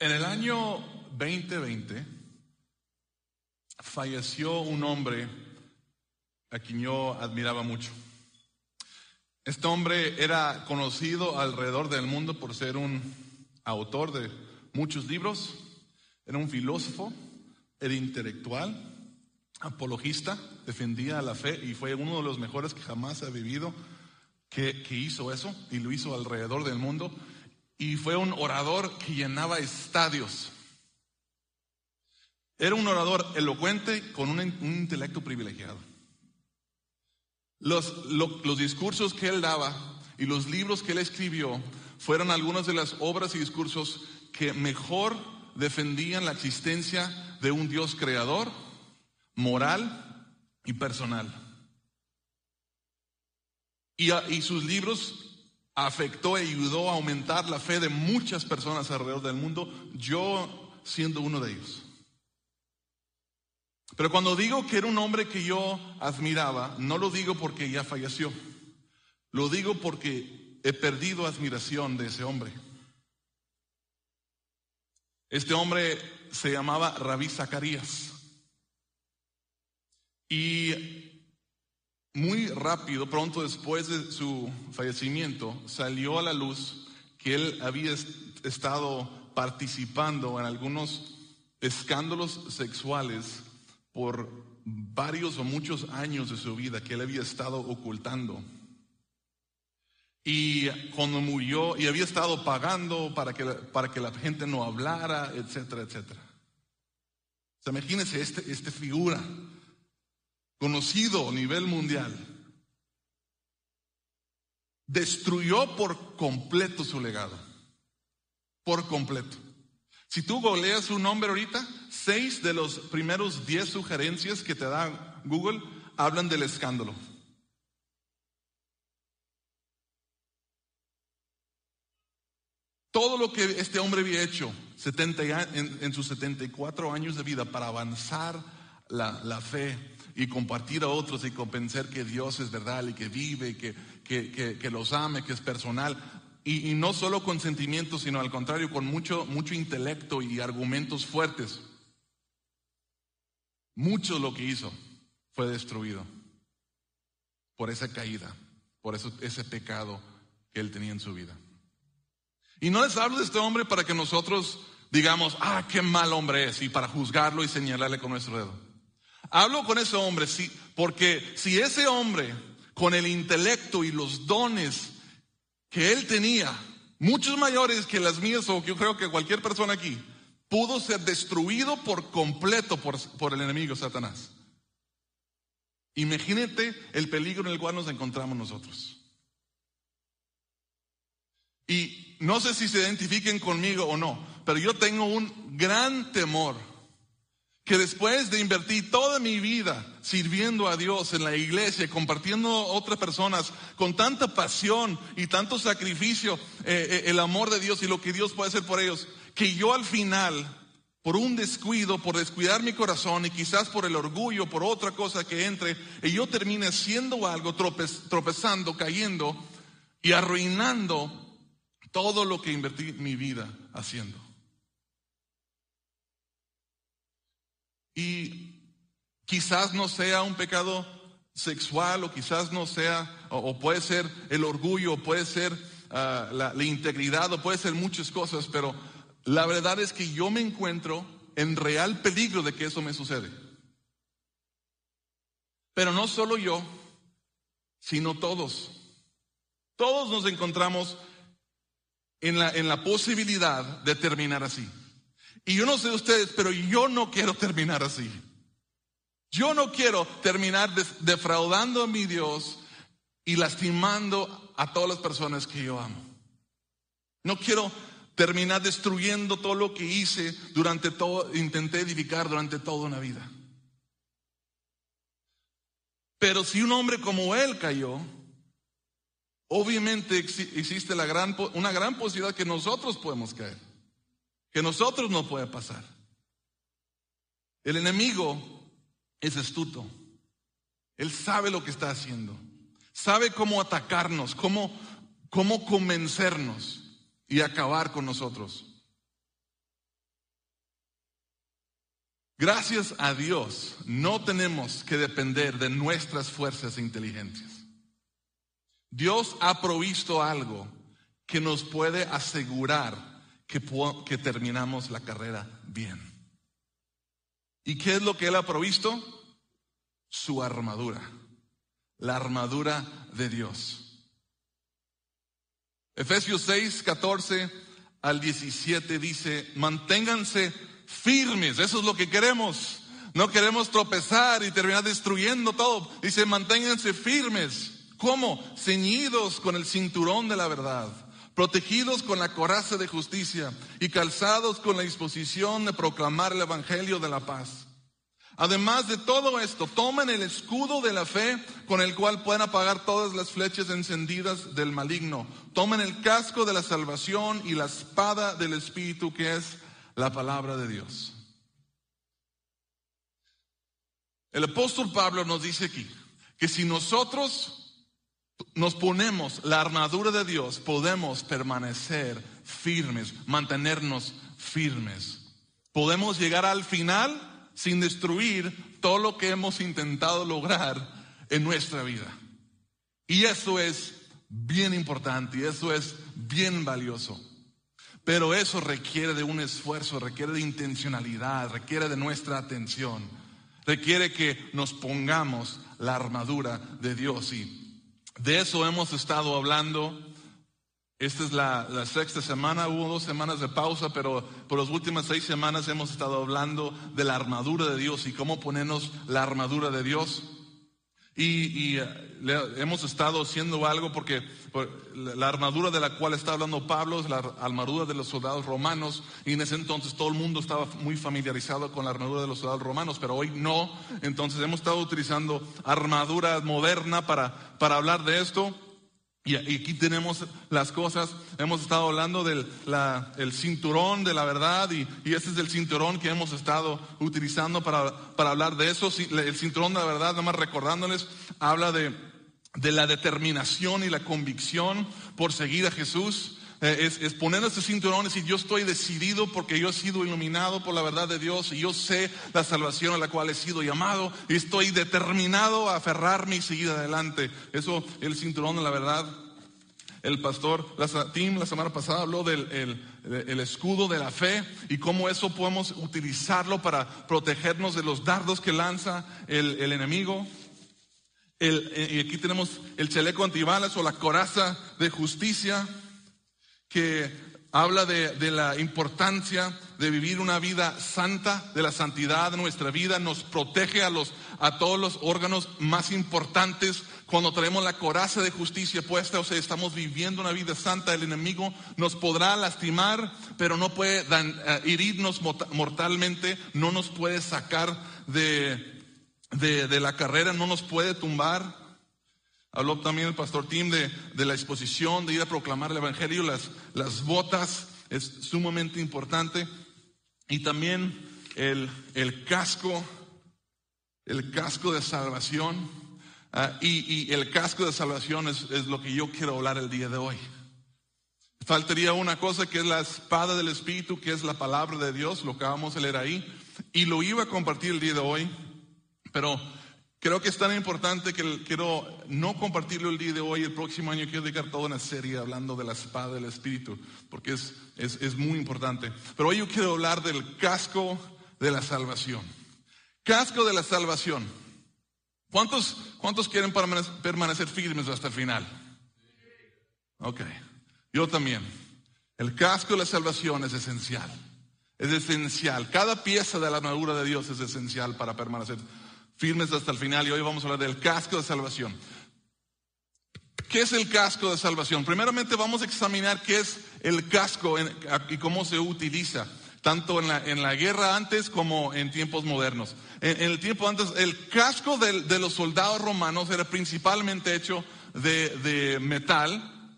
En el año 2020 falleció un hombre a quien yo admiraba mucho. Este hombre era conocido alrededor del mundo por ser un autor de muchos libros, era un filósofo, era intelectual, apologista, defendía la fe y fue uno de los mejores que jamás ha vivido que, que hizo eso y lo hizo alrededor del mundo y fue un orador que llenaba estadios. Era un orador elocuente con un, un intelecto privilegiado. Los, lo- los discursos que él daba y los libros que él escribió fueron algunas de las obras y discursos que mejor defendían la existencia de un Dios creador, moral y personal. Y, y sus libros afectó e ayudó a aumentar la fe de muchas personas alrededor del mundo, yo siendo uno de ellos. Pero cuando digo que era un hombre que yo admiraba, no lo digo porque ya falleció, lo digo porque he perdido admiración de ese hombre. Este hombre se llamaba Rabí Zacarías. Y muy rápido, pronto después de su fallecimiento, salió a la luz que él había est- estado participando en algunos escándalos sexuales por varios o muchos años de su vida que él había estado ocultando. Y cuando murió, y había estado pagando para que, para que la gente no hablara, etcétera, etcétera. O sea, imagínense este, esta figura conocido a nivel mundial, destruyó por completo su legado. Por completo. Si tú googleas su nombre ahorita, seis de los primeros diez sugerencias que te da Google hablan del escándalo. Todo lo que este hombre había hecho 70 y a- en, en sus 74 años de vida para avanzar la fe y compartir a otros y convencer que Dios es verdad y que vive, que, que, que- que los ame, que es personal. Y, no solo con sentimientos, sino al contrario, con mucho, mucho intelecto y argumentos fuertes. Mucho lo que hizo fue destruido por esa caída, por ese pecado que él tenía en su vida. Y no les hablo de este hombre para que nosotros digamos, ah, qué mal hombre es, y para juzgarlo y señalarle con nuestro dedo. Hablo con ese hombre, sí, porque si ese hombre, con el intelecto y los dones que él tenía, muchos mayores que las mías, o que yo creo que cualquier persona aquí, pudo ser destruido por completo por, por el enemigo Satanás. Imagínate el peligro en el cual nos encontramos nosotros. Y no sé si se identifiquen conmigo o no, pero yo tengo un gran temor que después de invertir toda mi vida sirviendo a Dios en la iglesia, compartiendo a otras personas con tanta pasión y tanto sacrificio, eh, eh, el amor de Dios y lo que Dios puede hacer por ellos, que yo al final, por un descuido, por descuidar mi corazón y quizás por el orgullo, por otra cosa que entre, y yo termine haciendo algo, tropez- tropezando, cayendo y arruinando todo lo que invertí mi vida haciendo. Y quizás no sea un pecado sexual o quizás no sea, o, puede ser el orgullo, o puede ser ah, la, la integridad, o puede ser muchas cosas, pero la verdad es que yo me encuentro en real peligro de que eso me sucede. Pero no solo yo, sino todos. Todos nos encontramos en la, en la posibilidad de terminar así. Y yo no sé ustedes, pero yo no quiero terminar así. Yo no quiero terminar defraudando a mi Dios y lastimando a todas las personas que yo amo. No quiero terminar destruyendo todo lo que hice durante todo, intenté edificar durante toda una vida. Pero si un hombre como él cayó, obviamente exi- existe una gran posibilidad que nosotros podemos caer, que nosotros no puede pasar. El enemigo es astuto. Él sabe lo que está haciendo. Sabe cómo atacarnos, cómo, cómo convencernos y acabar con nosotros. Gracias a Dios, no tenemos que depender de nuestras fuerzas e inteligencias. Dios ha provisto algo que nos puede asegurar que, que terminamos la carrera bien. ¿Y qué es lo que Él ha provisto? Su armadura, la armadura de Dios. Efesios 6, 14 al 17 dice, manténganse firmes, eso es lo que queremos. No queremos tropezar y terminar destruyendo todo. Dice, manténganse firmes. ¿Cómo? Ceñidos con el cinturón de la verdad, protegidos con la coraza de justicia y calzados con la disposición de proclamar el Evangelio de la paz. Además de todo esto, tomen el escudo de la fe con el cual pueden apagar todas las flechas encendidas del maligno. Tomen el casco de la salvación y la espada del Espíritu que es la palabra de Dios. El apóstol Pablo nos dice aquí que si nosotros nos ponemos la armadura de Dios, podemos permanecer firmes, mantenernos firmes. Podemos llegar al final sin destruir todo lo que hemos intentado lograr en nuestra vida. Y eso es bien importante y eso es bien valioso. Pero eso requiere de un esfuerzo, requiere de intencionalidad, requiere de nuestra atención, requiere que nos pongamos la armadura de Dios. Y de eso hemos estado hablando. Esta es la, sexta semana, hubo dos semanas de pausa, pero por las últimas seis semanas hemos estado hablando de la armadura de Dios y cómo ponernos la armadura de Dios. Y, eh, hemos estado haciendo algo porque la armadura de la cual está hablando Pablo es la armadura de los soldados romanos. Y en ese entonces todo el mundo estaba muy familiarizado con la armadura de los soldados romanos, pero hoy no. Entonces hemos estado utilizando armadura moderna para, para hablar de esto. Y aquí tenemos las cosas, hemos estado hablando del el cinturón de la verdad y, y ese es el cinturón que hemos estado utilizando para, para hablar de eso. El cinturón de la verdad, nada más recordándoles, habla de, de la determinación y la convicción por seguir a Jesús. Eh, es, es, poner ese cinturón y yo estoy decidido porque yo he sido iluminado por la verdad de Dios y yo sé la salvación a la cual he sido llamado y estoy determinado a aferrarme y seguir adelante. Eso, el cinturón de la verdad. El pastor Tim la semana pasada habló del el, escudo de la fe y cómo eso podemos utilizarlo para protegernos de los dardos que lanza el, el enemigo. El, eh, y aquí tenemos el chaleco antibalas o la coraza de justicia que habla de, la importancia de vivir una vida santa, de la santidad de nuestra vida, nos protege a, los, a todos los órganos más importantes. Cuando tenemos la coraza de justicia puesta, o sea, estamos viviendo una vida santa, el enemigo nos podrá lastimar, pero no puede eh, herirnos mortalmente, no nos puede sacar de, de la carrera, no nos puede tumbar. Habló también el pastor Tim de, la exposición, de ir a proclamar el Evangelio, las, las botas, es sumamente importante. Y también el, el casco, el casco de salvación. Ah, y, el casco de salvación es, es lo que yo quiero hablar el día de hoy. Faltaría una cosa que es la espada del Espíritu, que es la palabra de Dios, lo que vamos a leer ahí. Y lo iba a compartir el día de hoy, pero Creo que es tan importante que quiero no compartirlo el día de hoy, el próximo año quiero dedicar toda una serie hablando de la espada del Espíritu, porque es, es, muy importante. Pero hoy yo quiero hablar del casco de la salvación. Casco de la salvación. ¿Cuántos, cuántos quieren permanecer firmes hasta el final? Ok, yo también. El casco de la salvación es esencial. Es esencial. Cada pieza de la armadura de Dios es esencial para permanecer firmes hasta el final y hoy vamos a hablar del casco de salvación. ¿Qué es el casco de salvación? Primeramente vamos a examinar qué es el casco y cómo se utiliza, tanto en la, en la, guerra antes como en tiempos modernos. En, el tiempo antes, el casco de, los soldados romanos era principalmente hecho de, metal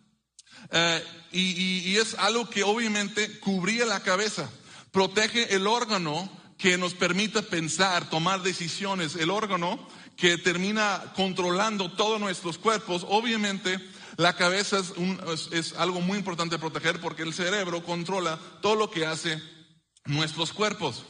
eh, y es algo que obviamente cubría la cabeza, protege el órgano que nos permita pensar, tomar decisiones, el órgano que termina controlando todos nuestros cuerpos, obviamente la cabeza es, algo muy importante proteger porque el cerebro controla todo lo que hace nuestros cuerpos.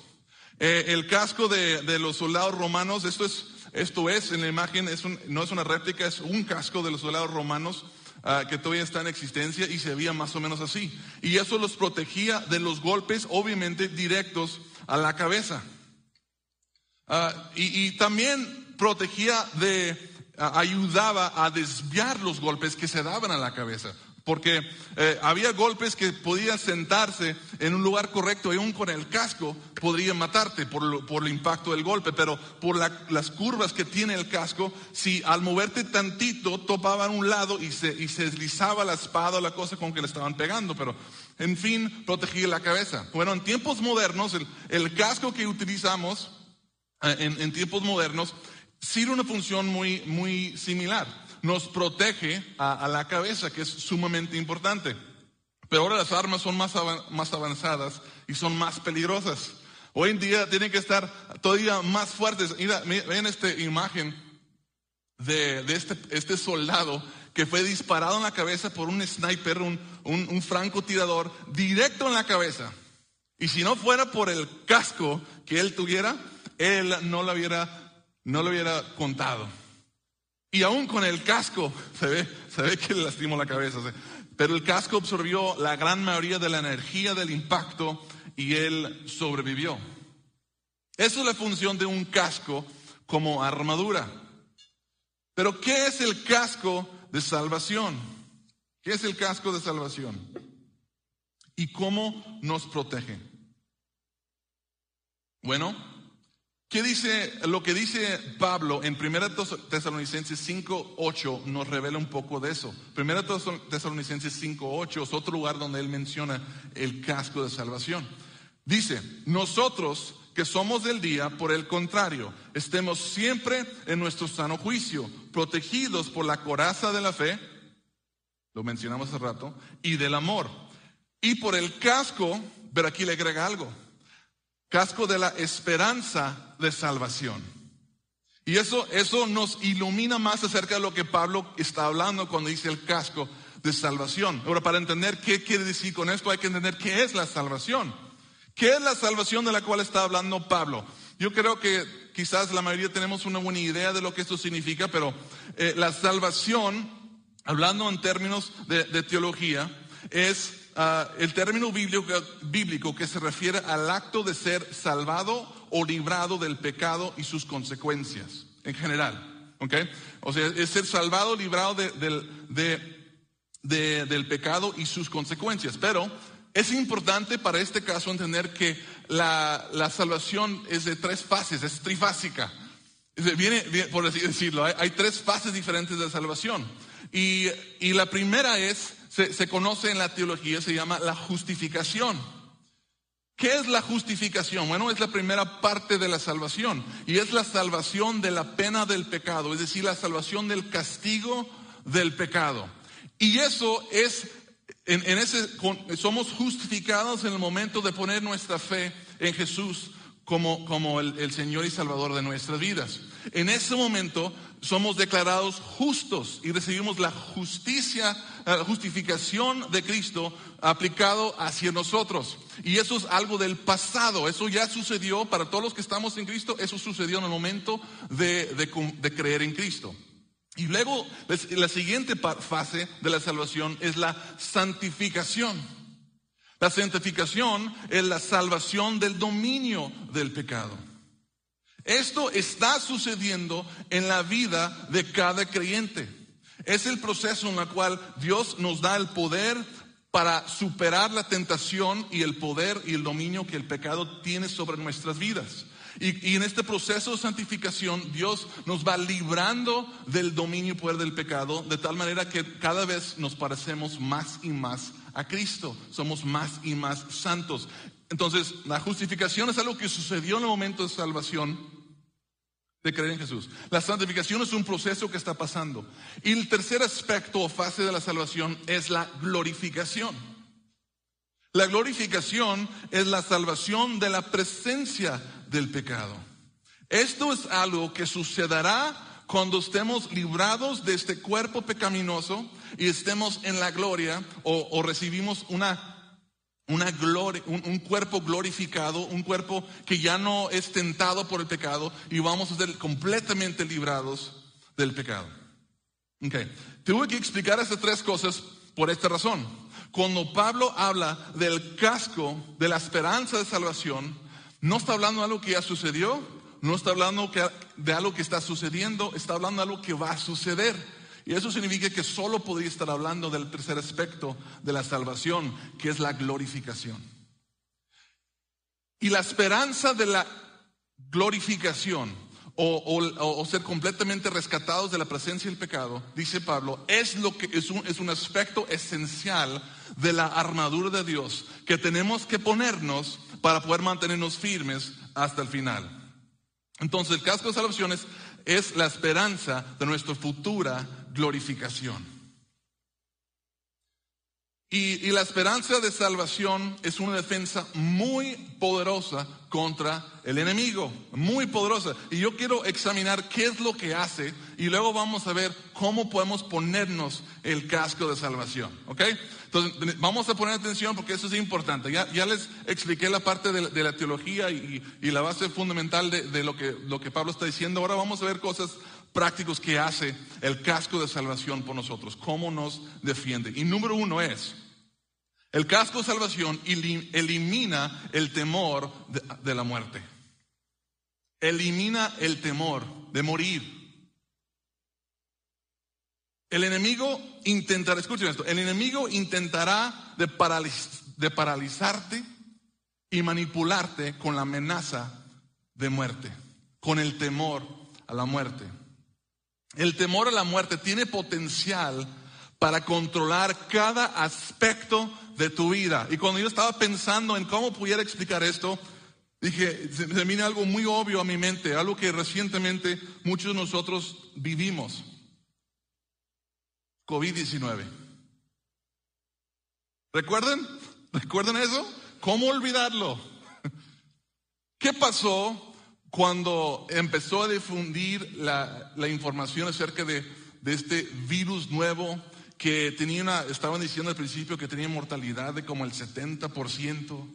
Eh, el casco de, los soldados romanos, esto es, esto es en la imagen, es no es una réplica, es un casco de los soldados romanos ah, que todavía está en existencia y se veía más o menos así. Y eso los protegía de los golpes, obviamente, directos a la cabeza. Ah, y, también protegía de, ayudaba a desviar los golpes que se daban a la cabeza. Porque eh, había golpes que podían sentarse en un lugar correcto y aún con el casco podrían matarte por, lo- por el impacto del golpe, pero por la- las curvas que tiene el casco, si al moverte tantito topaban un lado y se, y se deslizaba la espada o la cosa con que le estaban pegando, pero en fin, protegía la cabeza. Bueno, en tiempos modernos, el, el casco que utilizamos eh, en, en tiempos modernos sirve una función muy, muy similar. Nos protege a, la cabeza, que es sumamente importante. Pero ahora las armas son más, avan- más avanzadas y son más peligrosas. Hoy en día tienen que estar todavía más fuertes. Mira, mi- ven esta imagen de, este, este soldado que fue disparado en la cabeza por un sniper, un, francotirador, directo en la cabeza. Y si no fuera por el casco que él tuviera, él no lo no lo hubiera contado. Y aún con el casco, se ve, se ve que le lastimó la cabeza. Pero el casco absorbió la gran mayoría de la energía del impacto y él sobrevivió. Esa es la función de un casco como armadura. Pero ¿qué es el casco de salvación? ¿Qué es el casco de salvación? ¿Y cómo nos protege? Bueno, ¿qué dice lo que dice Pablo en 1 Tesalonicenses 5:8 nos revela un poco de eso? 1 Tesalonicenses 5:8 es otro lugar donde él menciona el casco de salvación. Dice, "Nosotros que somos del día, por el contrario, estemos siempre en nuestro sano juicio, protegidos por la coraza de la fe, lo mencionamos hace rato, y del amor. Y por el casco, pero aquí le agrega algo, casco de la esperanza de salvación. Y eso, eso nos ilumina más acerca de lo que Pablo está hablando cuando dice el casco de salvación. Ahora, para entender qué quiere decir con esto, hay que entender qué es la salvación. ¿Qué es la salvación de la cual está hablando Pablo? Yo creo que quizás la mayoría tenemos una buena idea de lo que esto significa, pero eh, la salvación, hablando en términos de, de teología, es ah, el término bíblico, bíblico que se refiere al acto de ser salvado o librado del pecado y sus consecuencias, en general. ¿ok? O sea, es ser salvado, librado de- de- de- del pecado y sus consecuencias. Pero es importante para este caso entender que la, la salvación es de tres fases, es trifásica. Viene, viene, por así decirlo, hay, hay tres fases diferentes de salvación. Y, y la primera es, se, conoce en la teología, se llama la justificación. ¿Qué es la justificación? Bueno, es la primera parte de la salvación y es la salvación de la pena del pecado, es decir, la salvación del castigo del pecado. Y eso es, en, en ese, somos justificados en el momento de poner nuestra fe en Jesús como, como el, el Señor y Salvador de nuestras vidas. En ese momento somos declarados justos y recibimos la justicia, eh, justificación de Cristo aplicado hacia nosotros. Y eso es algo del pasado, eso ya sucedió para todos los que estamos en Cristo, eso sucedió en el momento de, de creer en Cristo. Y luego la siguiente fase de la salvación es la santificación. La santificación es la salvación del dominio del pecado. Esto está sucediendo en la vida de cada creyente. Es el proceso en el cual Dios nos da el poder para superar la tentación y el poder y el dominio que el pecado tiene sobre nuestras vidas. Y, y en este proceso de santificación, Dios nos va librando del dominio y poder del pecado, de tal manera que cada vez nos parecemos más y más a Cristo. Somos más y más santos. Entonces, la justificación es algo que sucedió en el momento de salvación de creer en Jesús. La santificación es un proceso que está pasando. Y el tercer aspecto o fase de la salvación es la glorificación. La glorificación es la salvación de la presencia del pecado. Esto es algo que sucederá cuando estemos librados de este cuerpo pecaminoso y estemos en la gloria o, o recibimos una, una gloria, un, cuerpo glorificado, un cuerpo que ya no es tentado por el pecado y vamos a ser completamente librados del pecado. Okay. Tuve que explicar estas tres cosas por esta razón. Cuando Pablo habla del casco de la esperanza de salvación, no está hablando de algo que ya sucedió, no está hablando de algo que está sucediendo, está hablando de algo que va a suceder. Y eso significa que solo podría estar hablando del tercer aspecto de la salvación, que es la glorificación. Y la esperanza de la glorificación o, ser completamente rescatados de la presencia del pecado, dice Pablo, es, lo que, es, un, es un aspecto esencial de la armadura de Dios que tenemos que ponernos para poder mantenernos firmes hasta el final. Entonces el casco de salvación es, la esperanza de nuestra futura glorificación. Y, la esperanza de salvación es una defensa muy poderosa contra el enemigo, muy poderosa. Y yo quiero examinar qué es lo que hace y luego vamos a ver cómo podemos ponernos el casco de salvación. ¿Ok? Entonces, vamos a poner atención porque eso es importante. Ya, ya les expliqué la parte de, la teología y, la base fundamental de, lo, que, lo que Pablo está diciendo. Ahora vamos a ver cosas prácticas que hace el casco de salvación por nosotros, cómo nos defiende. Y número uno es, el casco de salvación elimina el temor de la muerte. Elimina el temor de morir. El enemigo intentará, escuchen esto, el enemigo intentará de, de paralizarte y manipularte con la amenaza de muerte, con el temor a la muerte. El temor a la muerte tiene potencial para controlar cada aspecto de tu vida. Y cuando yo estaba pensando en cómo pudiera explicar esto, dije, se me viene algo muy obvio a mi mente, algo que recientemente muchos de nosotros vivimos. COVID-19. ¿Recuerdan? ¿Recuerdan eso? ¿Cómo olvidarlo? ¿Qué pasó cuando empezó a difundir la, información acerca de, este virus nuevo que tenía una, estaban diciendo al principio que tenía mortalidad de como el 70%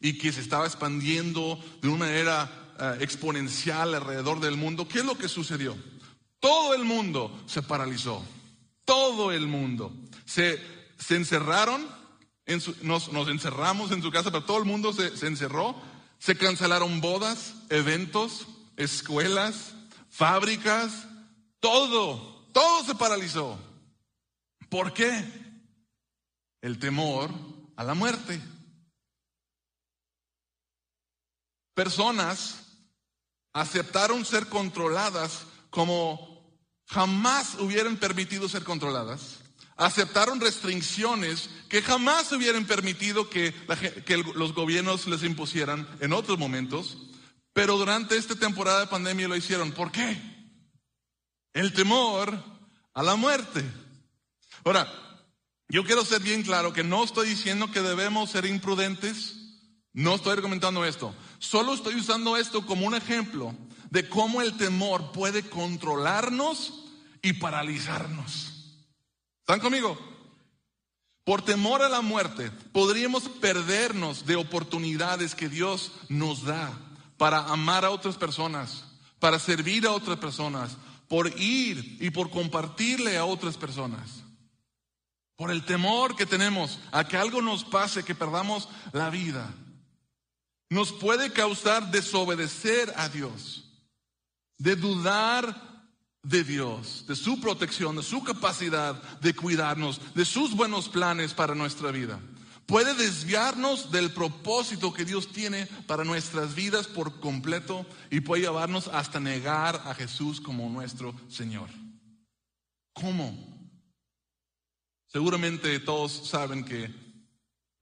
y que se estaba expandiendo de una manera eh, exponencial alrededor del mundo? ¿Qué es lo que sucedió? Todo el mundo se paralizó todo el mundo. Se, se encerraron, en nos, encerramos en su casa, pero todo el mundo se, se encerró. Se cancelaron bodas, eventos, escuelas, fábricas, todo, todo se paralizó. ¿Por qué? El temor a la muerte. Personas aceptaron ser controladas como jamás hubieran permitido ser controladas. Aceptaron restricciones que jamás hubieran permitido que, los gobiernos les impusieran en otros momentos, pero durante esta temporada de pandemia lo hicieron. ¿Por qué? El temor a la muerte. Ahora, yo quiero ser bien claro que no estoy diciendo que debemos ser imprudentes, no estoy argumentando esto, solo estoy usando esto como un ejemplo de cómo el temor puede controlarnos y paralizarnos. ¿Están conmigo? Por temor a la muerte, podríamos perdernos de oportunidades que Dios nos da para amar a otras personas, para servir a otras personas, por ir y por compartirle a otras personas. Por el temor que tenemos a que algo nos pase, que perdamos la vida. Nos puede causar desobedecer a Dios, de dudar de Dios, de su protección, de su capacidad de cuidarnos, de sus buenos planes para nuestra vida. Puede desviarnos del propósito que Dios tiene para nuestras vidas por completo y puede llevarnos hasta negar a Jesús como nuestro Señor. ¿Cómo? Seguramente todos saben que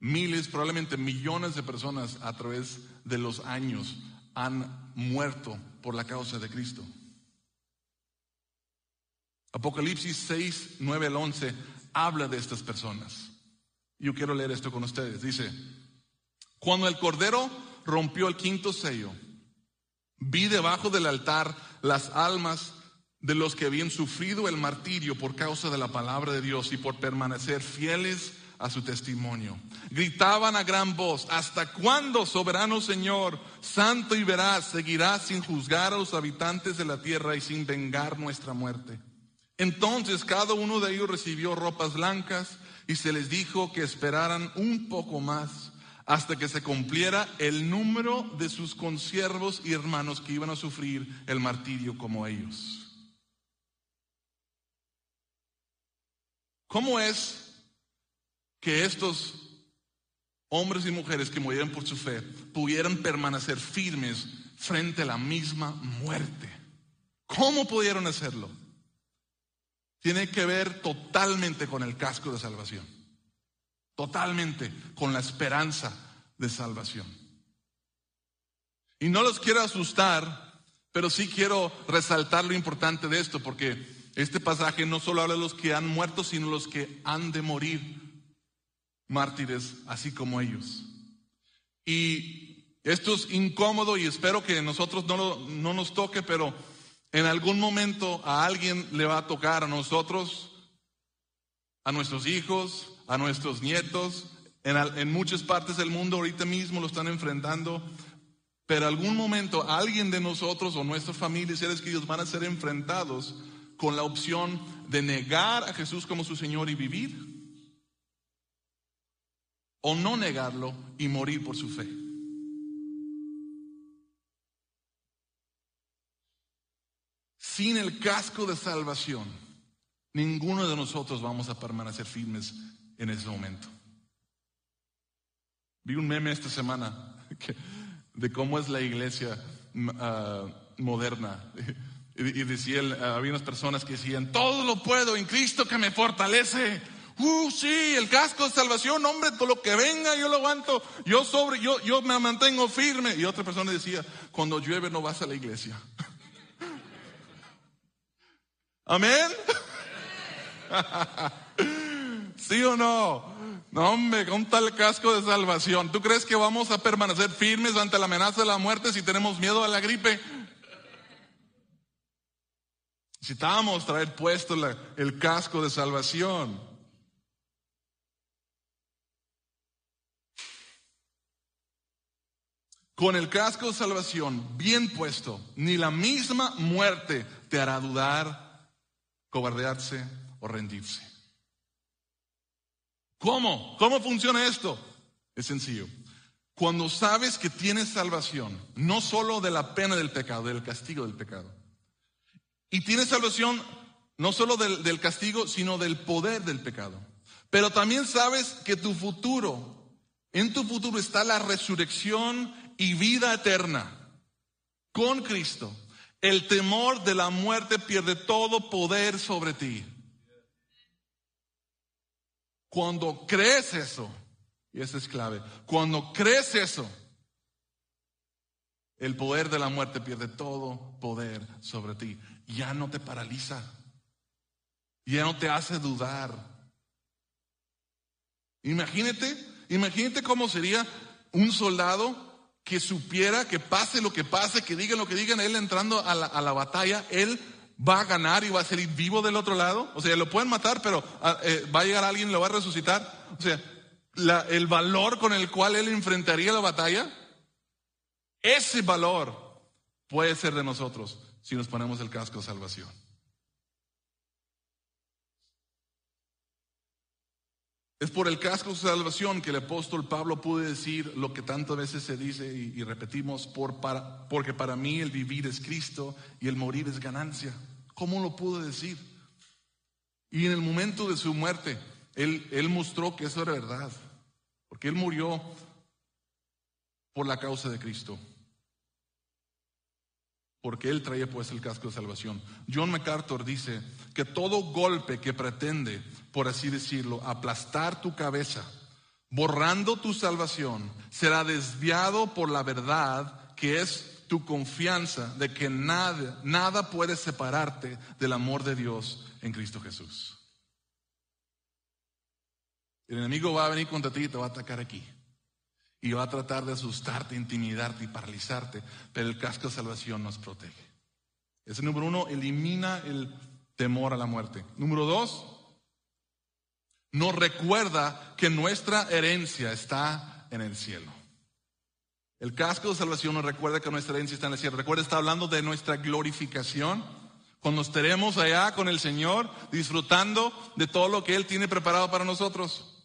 miles, probablemente millones de personas a través de los años han muerto por la causa de Cristo. Apocalipsis 6, 9 al 11 habla de estas personas. Yo quiero leer esto con ustedes. Dice, cuando el Cordero rompió el quinto sello, vi debajo del altar las almas de los que habían sufrido el martirio por causa de la palabra de Dios y por permanecer fieles a su testimonio. Gritaban a gran voz, ¿hasta cuándo, soberano Señor, santo y veraz, seguirás sin juzgar a los habitantes de la tierra y sin vengar nuestra muerte? Entonces cada uno de ellos recibió ropas blancas y se les dijo que esperaran un poco más hasta que se cumpliera el número de sus consiervos y hermanos que iban a sufrir el martirio como ellos. ¿Cómo es que estos hombres y mujeres que murieron por su fe pudieran permanecer firmes frente a la misma muerte? ¿Cómo pudieron hacerlo? Tiene que ver totalmente con el casco de salvación totalmente con la esperanza de salvación. Y no los quiero asustar, pero sí quiero resaltar lo importante de esto, porque este pasaje no solo habla de los que han muerto, sino los que han de morir mártires, así como ellos. Y esto es incómodo y espero que nosotros no, no nos toque, pero en algún momento a alguien le va a tocar a nosotros, a nuestros hijos, a nuestros nietos. En, muchas partes del mundo ahorita mismo lo están enfrentando. Pero algún momento alguien de nosotros o nuestras familias, seres queridos, van a ser enfrentados con la opción de negar a Jesús como su Señor y vivir. O no negarlo y morir por su fe. Sin el casco de salvación, ninguno de nosotros vamos a permanecer firmes en ese momento. Vi un meme esta semana de cómo es la iglesia ah, moderna. Y, decía, ah, había unas personas que decían, todo lo puedo en Cristo que me fortalece. Uh, sí, el casco de salvación, hombre, todo lo que venga, yo lo aguanto, yo sobre, yo, yo me mantengo firme. Y otra persona decía, cuando llueve no vas a la iglesia. Amén. ¿Sí o no? No, hombre, con tal casco de salvación. ¿Tú crees que vamos a permanecer firmes ante la amenaza de la muerte si tenemos miedo a la gripe? Necesitamos traer puesto el casco de salvación. Con el casco de salvación bien puesto, ni la misma muerte te hará dudar, cobardearse o rendirse. ¿Cómo? ¿Cómo funciona esto? Es sencillo. Cuando sabes que tienes salvación, no solo de la pena del pecado, del castigo del pecado, y tienes salvación no solo del, del castigo, sino del poder del pecado, pero también sabes que tu futuro, en tu futuro está la resurrección y vida eterna con Cristo. El temor de la muerte pierde todo poder sobre ti. Cuando crees eso, y eso es clave, cuando crees eso, el poder de la muerte pierde todo poder sobre ti. Ya no te paraliza, ya no te hace dudar. Imagínate, imagínate cómo sería un soldado que supiera que pase lo que pase, que digan lo que digan, él entrando a la, a la batalla, él va a ganar y va a salir vivo del otro lado. O sea, lo pueden matar, pero ah, eh, va a llegar alguien y lo va a resucitar. O sea, el valor con el cual él enfrentaría la batalla, ese valor puede ser de nosotros si nos ponemos el casco de salvación. Es por el casco de salvación que el apóstol Pablo pudo decir lo que tantas veces se dice y, repetimos, por, para, porque para mí el vivir es Cristo y el morir es ganancia. ¿Cómo lo pudo decir? Y en el momento de su muerte, él, él mostró que eso era verdad, porque él murió por la causa de Cristo, porque él traía pues el casco de salvación. John MacArthur dice que todo golpe que pretende, por así decirlo, aplastar tu cabeza, borrando tu salvación, será desviado por la verdad que es tu confianza de que nada, nada puede separarte del amor de Dios en Cristo Jesús. El enemigo va a venir contra ti y te va a atacar aquí. Y va a tratar de asustarte, intimidarte y paralizarte, pero el casco de salvación nos protege. Ese número uno elimina el temor a la muerte. Número dos, nos recuerda que nuestra herencia está en el cielo. El casco de salvación nos recuerda que nuestra herencia está en el cielo. Recuerda, está hablando de nuestra glorificación. Cuando estaremos allá con el Señor, disfrutando de todo lo que Él tiene preparado para nosotros.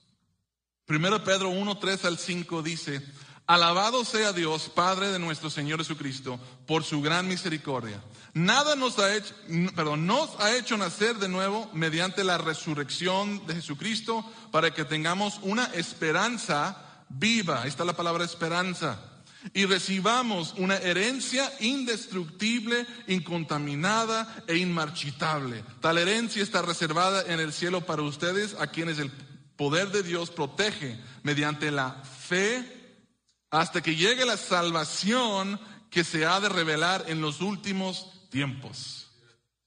Primero Pedro 1, 3 al 5 dice, Alabado sea Dios, Padre de nuestro Señor Jesucristo, por su gran misericordia. Nada nos ha hecho, perdón, nos ha hecho nacer de nuevo mediante la resurrección de Jesucristo para que tengamos una esperanza viva. Ahí está la palabra esperanza y recibamos una herencia indestructible, incontaminada e inmarchitable. Tal herencia está reservada en el cielo para ustedes, a quienes el poder de Dios protege mediante la fe hasta que llegue la salvación que se ha de revelar en los últimos tiempos.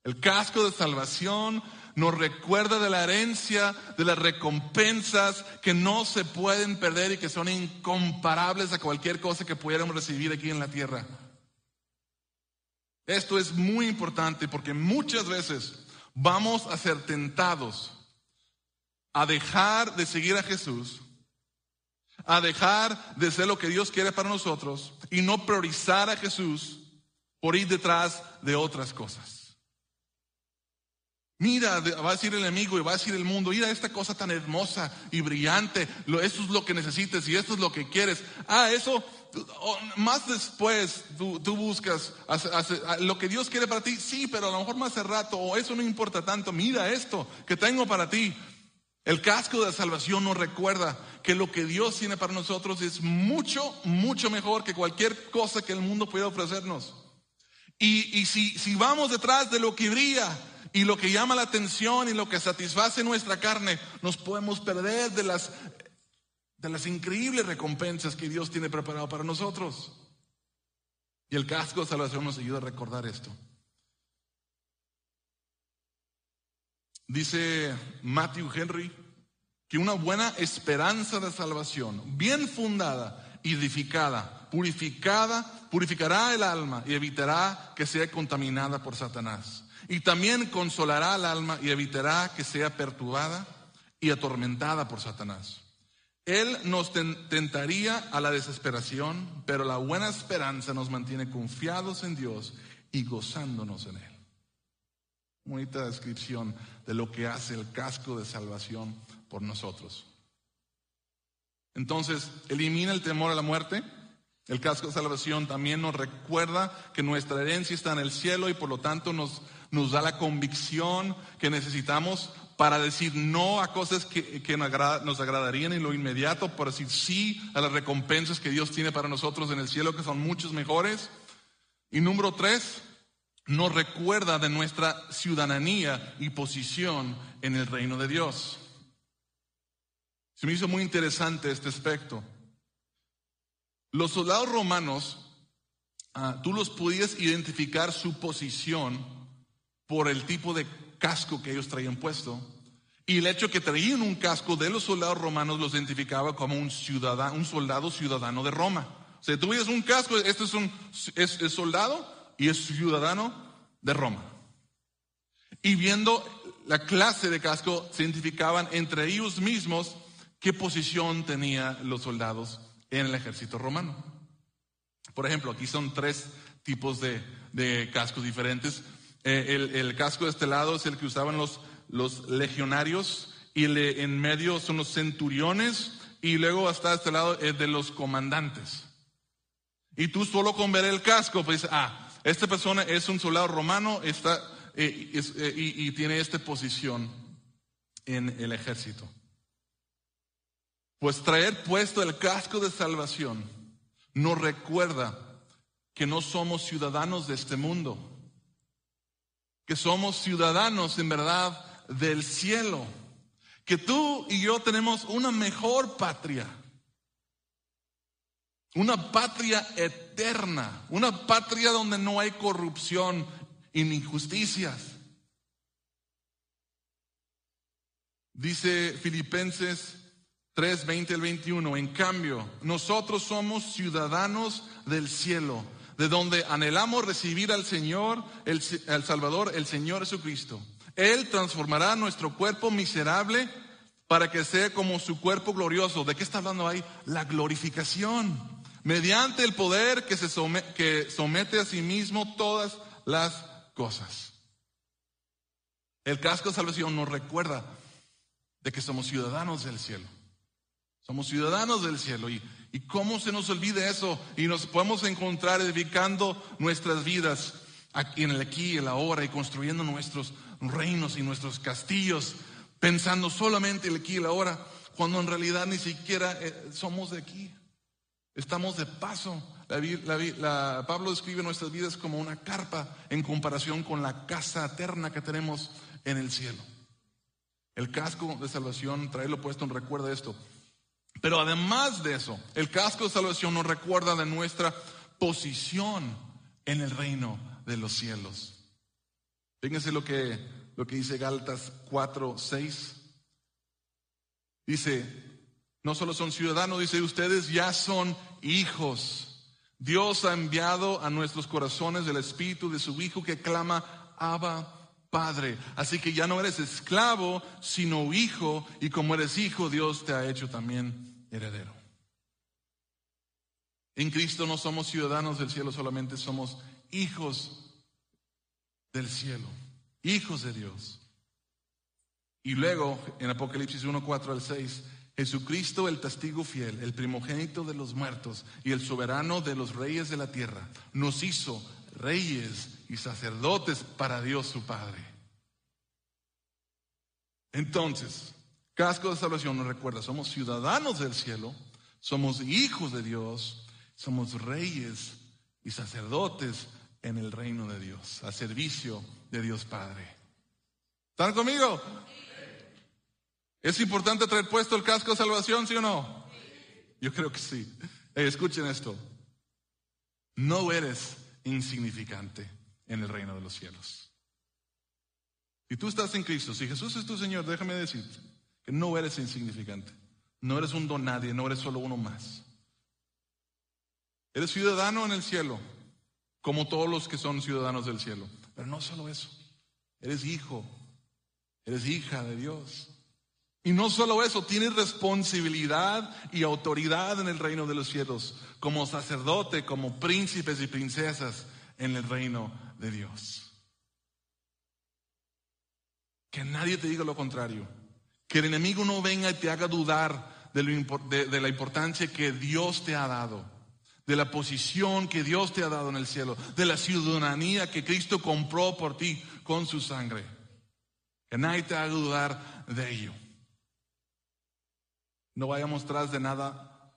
El casco de salvación nos recuerda de la herencia, de las recompensas que no se pueden perder y que son incomparables a cualquier cosa que pudiéramos recibir aquí en la tierra. Esto es muy importante porque muchas veces vamos a ser tentados a dejar de seguir a Jesús, a dejar de ser lo que Dios quiere para nosotros y no priorizar a Jesús por ir detrás de otras cosas. Mira, va a decir el enemigo y va a decir el mundo, mira esta cosa tan hermosa y brillante, eso es lo que necesites y esto es lo que quieres. Ah, eso, más después tú, buscas lo que Dios quiere para ti, sí, pero a lo mejor más hace rato, o eso no importa tanto, mira esto que tengo para ti. El casco de salvación nos recuerda que lo que Dios tiene para nosotros es mucho, mucho mejor que cualquier cosa que el mundo pueda ofrecernos. Y, si vamos detrás de lo que brilla, y lo que llama la atención y lo que satisface nuestra carne, nos podemos perder de las, de las increíbles recompensas que Dios tiene preparado para nosotros. Y el casco de salvación nos ayuda a recordar esto. Dice Matthew Henry que una buena esperanza de salvación, bien fundada, edificada, purificada, purificará el alma y evitará que sea contaminada por Satanás. Y también consolará al alma y evitará que sea perturbada y atormentada por Satanás. Él nos tentaría a la desesperación, pero la buena esperanza nos mantiene confiados en Dios y gozándonos en Él. Bonita descripción de lo que hace el casco de salvación por nosotros. Entonces, elimina el temor a la muerte. El casco de salvación también nos recuerda que nuestra herencia está en el cielo y por lo tanto nos nos da la convicción que necesitamos para decir no a cosas que, nos agradarían en lo inmediato, para decir sí a las recompensas que Dios tiene para nosotros en el cielo, que son muchos mejores. Y número tres, nos recuerda de nuestra ciudadanía y posición en el reino de Dios. Se me hizo muy interesante este aspecto. Los soldados romanos, ah, tú los podías identificar su posición por el tipo de casco que ellos traían puesto. Y el hecho que traían un casco de los soldados romanos los identificaba como un ciudadano, un soldado ciudadano de Roma. O sea, tú veías un casco, este es un es, soldado y es ciudadano de Roma. Y viendo la clase de casco, se identificaban entre ellos mismos qué posición tenían los soldados en el ejército romano. Por ejemplo, aquí son tres tipos de, de cascos diferentes. Eh, el, casco de este lado es el que usaban los, los legionarios y en medio son los centuriones y luego hasta este lado es de los comandantes. Y tú solo con ver el casco, pues, ah, esta persona es un soldado romano está, eh, eh, y, y tiene esta posición en el ejército. Pues traer puesto el casco de salvación nos recuerda que no somos ciudadanos de este mundo que somos ciudadanos en verdad del cielo, que tú y yo tenemos una mejor patria, una patria eterna, una patria donde no hay corrupción y ni injusticias. Dice Filipenses 3, 20 al 21, en cambio, nosotros somos ciudadanos del cielo de donde anhelamos recibir al Señor, el, Salvador, el Señor Jesucristo. Él transformará nuestro cuerpo miserable para que sea como su cuerpo glorioso. ¿De qué está hablando ahí? La glorificación. Mediante el poder que, se que somete a sí mismo todas las cosas. El casco de salvación nos recuerda de que somos ciudadanos del cielo. Somos ciudadanos del cielo. ¿Y, y cómo se nos olvida eso? Y nos podemos encontrar edificando nuestras vidas aquí en el aquí y el ahora y construyendo nuestros reinos y nuestros castillos, pensando solamente el aquí y el ahora, cuando en realidad ni siquiera eh, somos de aquí. Estamos de paso. Pablo describe nuestras vidas como una carpa en comparación con la casa eterna que tenemos en el cielo. El casco de salvación, traerlo puesto, nos recuerda esto. Pero además de eso, el casco de salvación nos recuerda de nuestra posición en el reino de los cielos. Fíjense lo que, lo que dice Galtas 4, 6. Dice, no solo son ciudadanos, dice, ustedes ya son hijos. Dios ha enviado a nuestros corazones el espíritu de su Hijo que clama, Abba, Padre. Así que ya no eres esclavo, sino hijo, y como eres hijo, Dios te ha hecho también heredero. En Cristo no somos ciudadanos del cielo, solamente somos hijos del cielo, hijos de Dios. Y luego, en Apocalipsis 1, 4 al 6, Jesucristo, el testigo fiel, el primogénito de los muertos y el soberano de los reyes de la tierra, nos hizo reyes y sacerdotes para Dios su Padre. Entonces, casco de salvación nos recuerda, somos ciudadanos del cielo, somos hijos de Dios, somos reyes y sacerdotes en el reino de Dios, a servicio de Dios Padre. ¿Están conmigo? ¿Es importante traer puesto el casco de salvación, sí o no? Yo creo que sí. escuchen esto. No eres insignificante en el reino de los cielos. Si tú estás en Cristo, si Jesús es tu Señor, déjame decirte que no eres insignificante. No eres un don nadie, no eres solo uno más. Eres ciudadano en el cielo, como todos los que son ciudadanos del cielo. Pero no solo eso, eres hijo, eres hija de Dios. Y no solo eso, tienes responsabilidad y autoridad en el reino de los cielos, como sacerdote, como príncipes y princesas en el reino de Dios. Que nadie te diga lo contrario. Que el enemigo no venga y te haga dudar de, de, la importancia que Dios te ha dado, de la posición que Dios te ha dado en el cielo, de la ciudadanía que Cristo compró por ti con su sangre. Que nadie te haga dudar de ello. No vayamos tras de nada,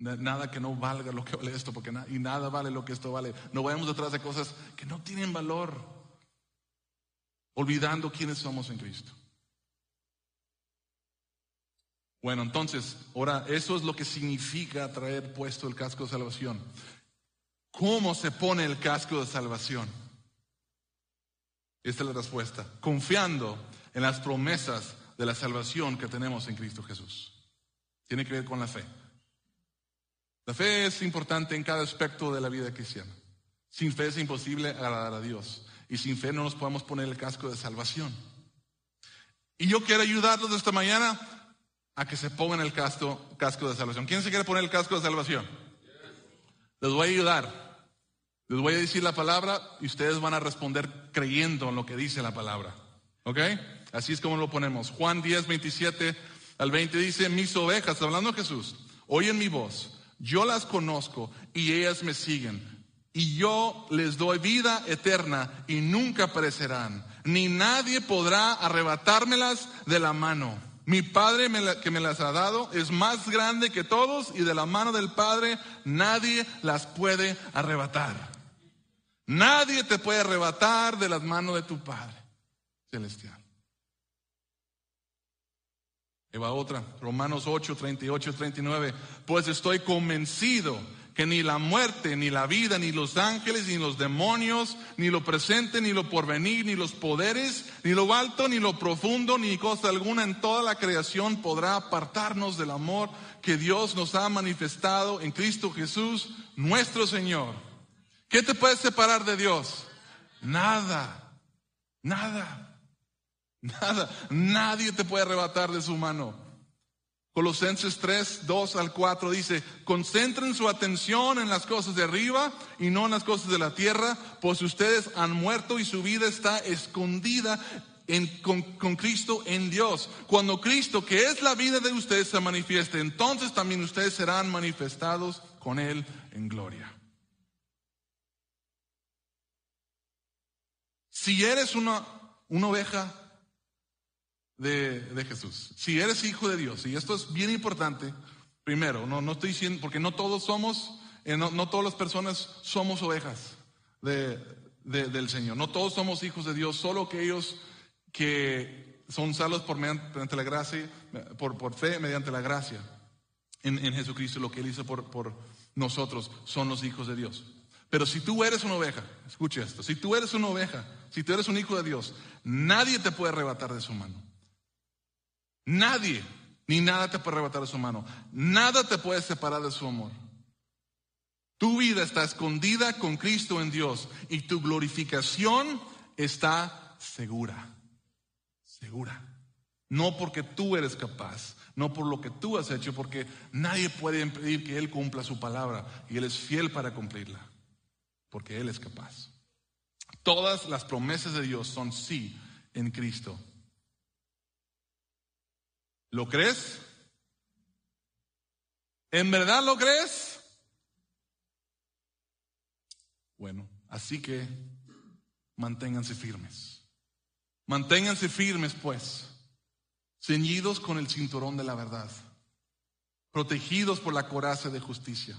nada que no valga lo que vale esto, porque y nada vale lo que esto vale. No vayamos detrás de cosas que no tienen valor, olvidando quiénes somos en Cristo. Bueno, entonces, ahora, eso es lo que significa traer puesto el casco de salvación. ¿Cómo se pone el casco de salvación? Esta es la respuesta. Confiando en las promesas de la salvación que tenemos en Cristo Jesús. Tiene que ver con la fe. La fe es importante en cada aspecto de la vida cristiana. Sin fe es imposible agradar a Dios. Y sin fe no nos podemos poner el casco de salvación. Y yo quiero ayudarlos esta mañana a que se pongan el casco, casco de salvación. ¿Quién se quiere poner el casco de salvación? Les voy a ayudar. Les voy a decir la palabra y ustedes van a responder creyendo en lo que dice la palabra. ¿Ok? Así es como lo ponemos. Juan 10, 27 al 20 dice, mis ovejas, hablando Jesús, oyen mi voz, yo las conozco y ellas me siguen. Y yo les doy vida eterna y nunca perecerán, ni nadie podrá arrebatármelas de la mano. Mi Padre que me las ha dado es más grande que todos y de la mano del Padre nadie las puede arrebatar. Nadie te puede arrebatar de las manos de tu Padre celestial. Va otra, Romanos 8, 38, 39. Pues estoy convencido que ni la muerte, ni la vida, ni los ángeles, ni los demonios, ni lo presente, ni lo porvenir, ni los poderes, ni lo alto, ni lo profundo, ni cosa alguna en toda la creación podrá apartarnos del amor que Dios nos ha manifestado en Cristo Jesús, nuestro Señor. ¿Qué te puede separar de Dios? Nada, nada. Nada, nadie te puede arrebatar de su mano. Colosenses 3, 2 al 4 dice, concentren su atención en las cosas de arriba y no en las cosas de la tierra, pues ustedes han muerto y su vida está escondida con, con Cristo en Dios. Cuando Cristo, que es la vida de ustedes, se manifieste, entonces también ustedes serán manifestados con Él en gloria. Si eres una, una oveja de, Jesús. Si eres hijo de Dios, y esto es bien importante, primero, no, no estoy diciendo, porque no todos somos, eh, no, todas las personas somos ovejas de, del Señor, no todos somos hijos de Dios, solo aquellos que son salvos por la gracia, por, por fe mediante la gracia en, en, Jesucristo, lo que Él hizo por, por nosotros, son los hijos de Dios. Pero si tú eres una oveja, escucha esto, si tú eres una oveja, si tú eres un hijo de Dios, nadie te puede arrebatar de su mano. Nadie ni nada te puede arrebatar de su mano. Nada te puede separar de su amor. Tu vida está escondida con Cristo en Dios y tu glorificación está segura. Segura. No porque tú eres capaz, no por lo que tú has hecho, porque nadie puede impedir que Él cumpla su palabra y Él es fiel para cumplirla, porque Él es capaz. Todas las promesas de Dios son sí en Cristo ¿Lo crees? ¿En verdad lo crees? Bueno, así que manténganse firmes. Manténganse firmes, pues, ceñidos con el cinturón de la verdad, protegidos por la coraza de justicia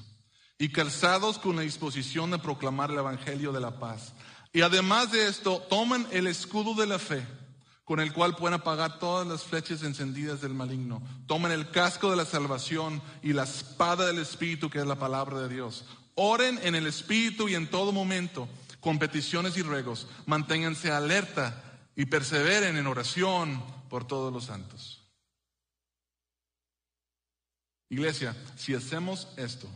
y calzados con la disposición de proclamar el Evangelio de la paz. Y además de esto, tomen el escudo de la fe con el cual pueden apagar todas las flechas encendidas del maligno. Tomen el casco de la salvación y la espada del Espíritu, que es la palabra de Dios. Oren en el Espíritu y en todo momento, con peticiones y ruegos. Manténganse alerta y perseveren en oración por todos los santos. Iglesia, si hacemos esto,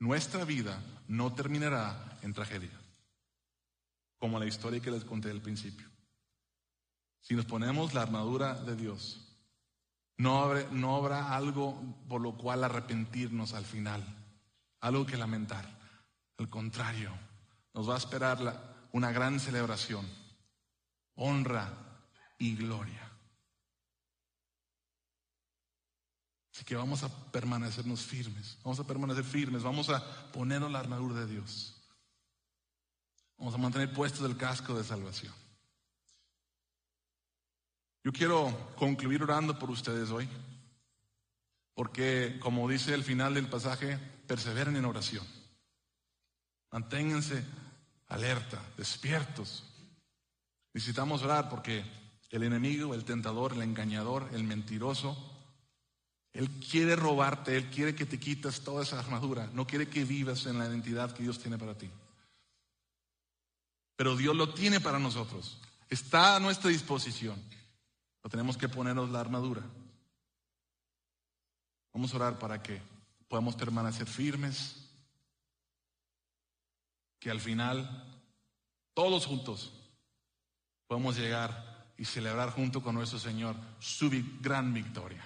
nuestra vida no terminará en tragedia, como la historia que les conté al principio. Si nos ponemos la armadura de Dios, no habrá, no habrá algo por lo cual arrepentirnos al final, algo que lamentar. Al contrario, nos va a esperar una gran celebración, honra y gloria. Así que vamos a permanecernos firmes, vamos a permanecer firmes, vamos a ponernos la armadura de Dios. Vamos a mantener puesto el casco de salvación. Yo quiero concluir orando por ustedes hoy, porque como dice el final del pasaje, perseveren en oración. Manténganse alerta, despiertos. Necesitamos orar porque el enemigo, el tentador, el engañador, el mentiroso, él quiere robarte, él quiere que te quites toda esa armadura, no quiere que vivas en la identidad que Dios tiene para ti. Pero Dios lo tiene para nosotros, está a nuestra disposición tenemos que ponernos la armadura. Vamos a orar para que podamos permanecer firmes, que al final todos juntos podamos llegar y celebrar junto con nuestro Señor su gran victoria.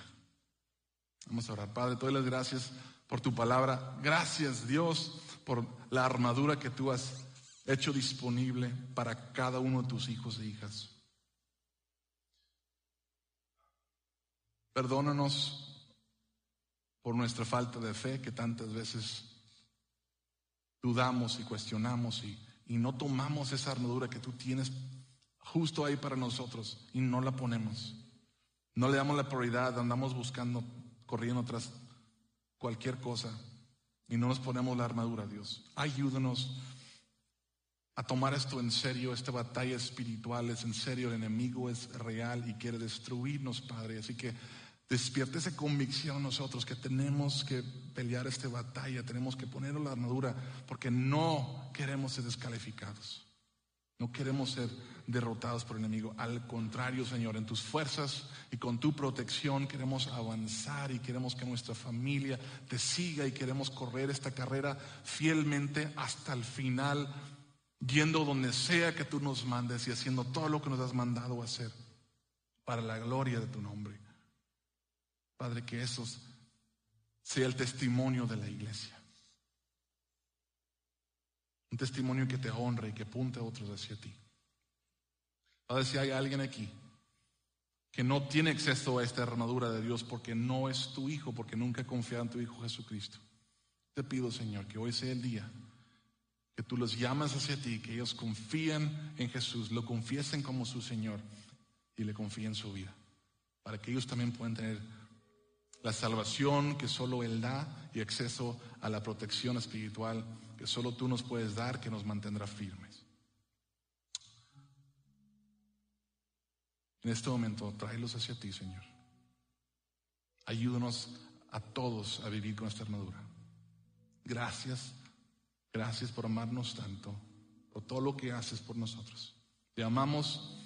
Vamos a orar. Padre, todas las gracias por tu palabra. Gracias Dios por la armadura que tú has hecho disponible para cada uno de tus hijos e hijas. Perdónanos por nuestra falta de fe que tantas veces dudamos y cuestionamos y, no tomamos esa armadura que tú tienes justo ahí para nosotros y no la ponemos. No le damos la prioridad, andamos buscando, corriendo tras cualquier cosa y no nos ponemos la armadura, Dios. Ayúdanos a tomar esto en serio, esta batalla espiritual es en serio, el enemigo es real y quiere destruirnos, Padre. Así que Despierta esa convicción nosotros que tenemos que pelear esta batalla, tenemos que ponernos la armadura, porque no queremos ser descalificados. No queremos ser derrotados por el enemigo. Al contrario, Señor, en tus fuerzas y con tu protección queremos avanzar y queremos que nuestra familia te siga y queremos correr esta carrera fielmente hasta el final, yendo donde sea que tú nos mandes y haciendo todo lo que nos has mandado hacer. para la gloria de tu nombre. Padre, que eso sea el testimonio de la iglesia. Un testimonio que te honre y que apunte a otros hacia ti. Padre, si hay alguien aquí que no tiene acceso a esta armadura de Dios porque no es tu hijo, porque nunca confía en tu hijo Jesucristo, te pido, Señor, que hoy sea el día que tú los llamas hacia ti, que ellos confíen en Jesús, lo confiesen como su Señor y le confíen su vida, para que ellos también puedan tener la salvación que solo Él da y acceso a la protección espiritual que solo tú nos puedes dar, que nos mantendrá firmes. En este momento, tráelos hacia ti, Señor. Ayúdanos a todos a vivir con esta armadura. Gracias, gracias por amarnos tanto, por todo lo que haces por nosotros. Te amamos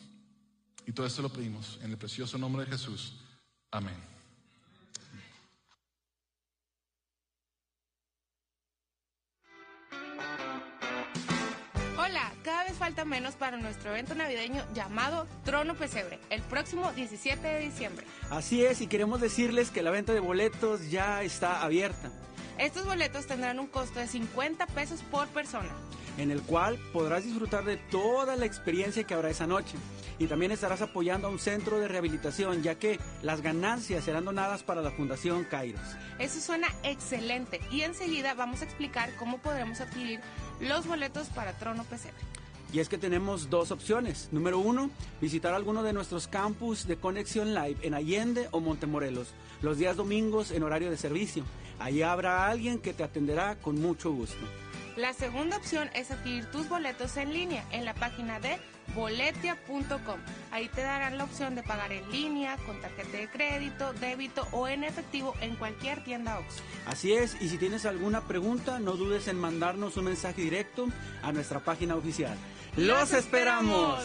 y todo esto lo pedimos en el precioso nombre de Jesús. Amén. Falta menos para nuestro evento navideño llamado Trono Pesebre, el próximo 17 de diciembre. Así es, y queremos decirles que la venta de boletos ya está abierta. Estos boletos tendrán un costo de 50 pesos por persona. En el cual podrás disfrutar de toda la experiencia que habrá esa noche. Y también estarás apoyando a un centro de rehabilitación, ya que las ganancias serán donadas para la Fundación Kairos. Eso suena excelente y enseguida vamos a explicar cómo podremos adquirir los boletos para Trono Pesebre. Y es que tenemos dos opciones. Número uno, visitar alguno de nuestros campus de Conexión Live en Allende o Montemorelos, los días domingos en horario de servicio. Allí habrá alguien que te atenderá con mucho gusto. La segunda opción es adquirir tus boletos en línea en la página de boletia.com. Ahí te darán la opción de pagar en línea, con tarjeta de crédito, débito o en efectivo en cualquier tienda Oxxo. Así es, y si tienes alguna pregunta, no dudes en mandarnos un mensaje directo a nuestra página oficial. ¡Los esperamos!